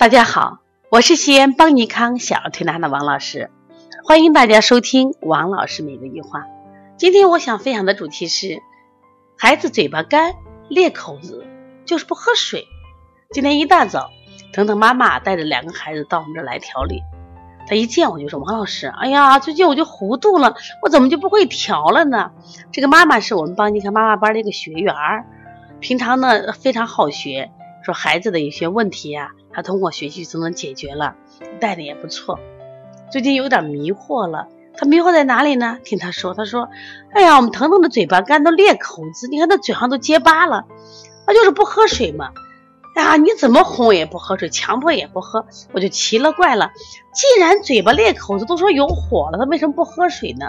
大家好，我是西安邦尼康小儿推拿的王老师，欢迎大家收听王老师每日一话。今天我想分享的主题是孩子嘴巴干裂口子，就是不喝水。今天一大早，腾腾妈妈带着两个孩子到我们这来调理，他一见我就说：“王老师，哎呀，最近我就糊涂了，我怎么就不会调了呢？”这个妈妈是我们邦尼康妈妈班的一个学员，平常呢非常好学，说孩子的一些问题呀。他通过学习就能解决了，带的也不错。最近有点迷惑了，他迷惑在哪里呢？听他说，他说：“哎呀，我们腾腾的嘴巴干都裂口子，你看他嘴上都结疤了，他就是不喝水嘛。哎呀，你怎么哄也不喝水，强迫也不喝，我就奇了怪了。既然嘴巴裂口子，都说有火了，他为什么不喝水呢？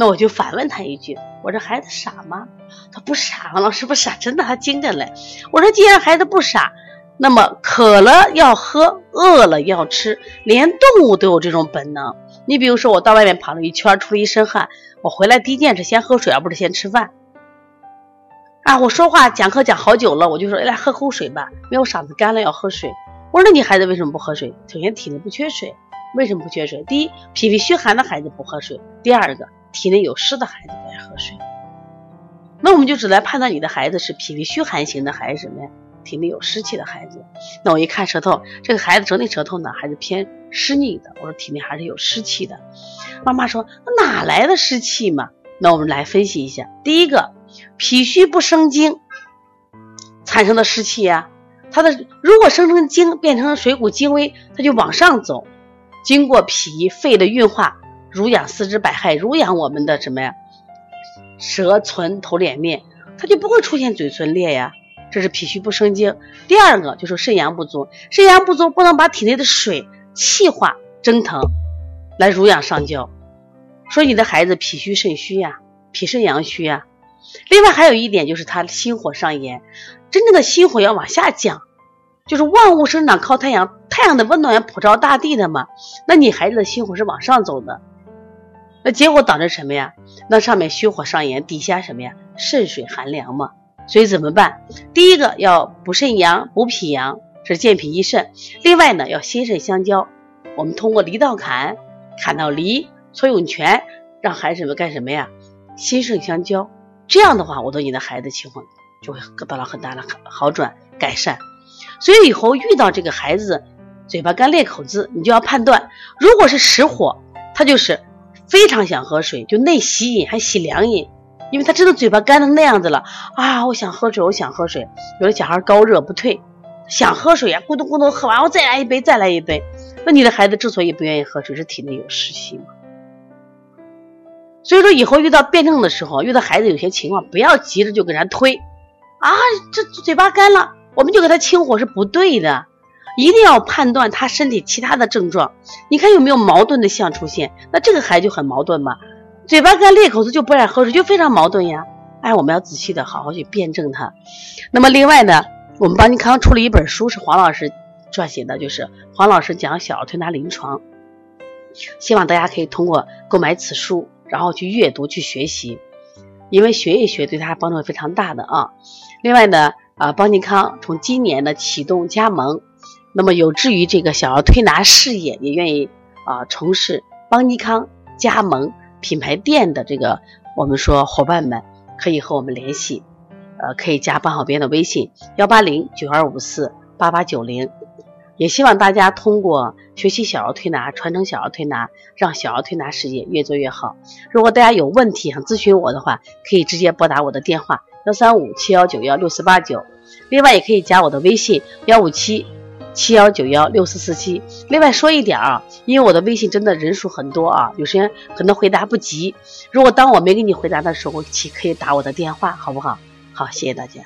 那我就反问他一句：我这孩子傻吗？他不傻，老师不傻，真的他精着嘞。我说，既然孩子不傻。”那么渴了要喝，饿了要吃，连动物都有这种本能。你比如说，我到外面跑了一圈，出了一身汗，我回来第一件事先喝水，而不是先吃饭。啊，我说话讲课讲好久了，我就说来喝口水吧，因为我嗓子干了要喝水。我说那你孩子为什么不喝水？首先体内不缺水，为什么不缺水？第一，脾胃虚寒的孩子不喝水；第二个，体内有湿的孩子不爱喝水。那我们就只来判断你的孩子是脾胃虚寒型的还是什么呀？体内有湿气的孩子，那我一看舌头，这个孩子整体舌头呢还是偏湿腻的。我说体内还是有湿气的。妈妈说哪来的湿气嘛？那我们来分析一下。第一个，脾虚不生精产生的湿气呀，它的如果生成精，变成水谷精微，它就往上走，经过脾肺的运化，濡养四肢百骸，濡养我们的什么呀？舌唇头脸面，它就不会出现嘴唇裂呀。这是脾虚不生精，第二个就是肾阳不足，肾阳不足不能把体内的水气化蒸腾来濡养上焦，所以你的孩子脾虚肾虚呀，脾肾阳虚呀。另外还有一点就是他心火上炎，真正的心火要往下降，就是万物生长靠太阳，太阳的温暖要普照大地的嘛，那你孩子的心火是往上走的，结果导致什么呀？那上面虚火上炎，底下什么呀？肾水寒凉嘛。所以怎么办？第一个要补肾阳、补脾阳，是健脾益肾。另外呢，要心肾相交。我们通过离道坎，坎到离，搓涌泉，让孩子们干什么呀？心肾相交。这样的话，我对你的孩子情况就会得到了很大的好转改善。所以以后遇到这个孩子嘴巴干裂口子，你就要判断，如果是实火，他就是非常想喝水，就内喜饮还喜凉饮。因为他知道嘴巴干成那样子了啊！我想喝水，我想喝水。有的小孩高热不退，想喝水呀，咕咚咕咚喝完，我再来一杯，再来一杯。那你的孩子之所以不愿意喝水，是体内有湿气嘛？所以说以后遇到辩证的时候，遇到孩子有些情况，不要急着就给他推啊，这嘴巴干了，我们就给他清火是不对的，一定要判断他身体其他的症状，你看有没有矛盾的象出现？那这个孩子就很矛盾嘛。嘴巴干裂口子就不爱喝水，就非常矛盾呀！哎，我们要仔细的好好去辩证它。那么另外呢，我们邦尼康出了一本书，是黄老师撰写的，就是黄老师讲小儿推拿临床。希望大家可以通过购买此书，然后去阅读去学习，因为学一学对他帮助非常大的啊。另外呢，啊，邦尼康从今年的启动加盟，那么有志于这个小儿推拿事业，也愿意啊从事邦尼康加盟。品牌店的这个，我们说伙伴们可以和我们联系，呃，可以加办好编的微信幺八零九二五四八八九零，也希望大家通过学习小儿推拿，传承小儿推拿，让小儿推拿事业越做越好。如果大家有问题想咨询我的话，可以直接拨打我的电话幺三五七幺九幺六四八九，另外也可以加我的微信幺五七。七幺九幺六四四七。另外说一点啊，因为我的微信真的人数很多啊，有时间可能回答不及。如果当我没给你回答的时候，请可以打我的电话，好不好？好，谢谢大家。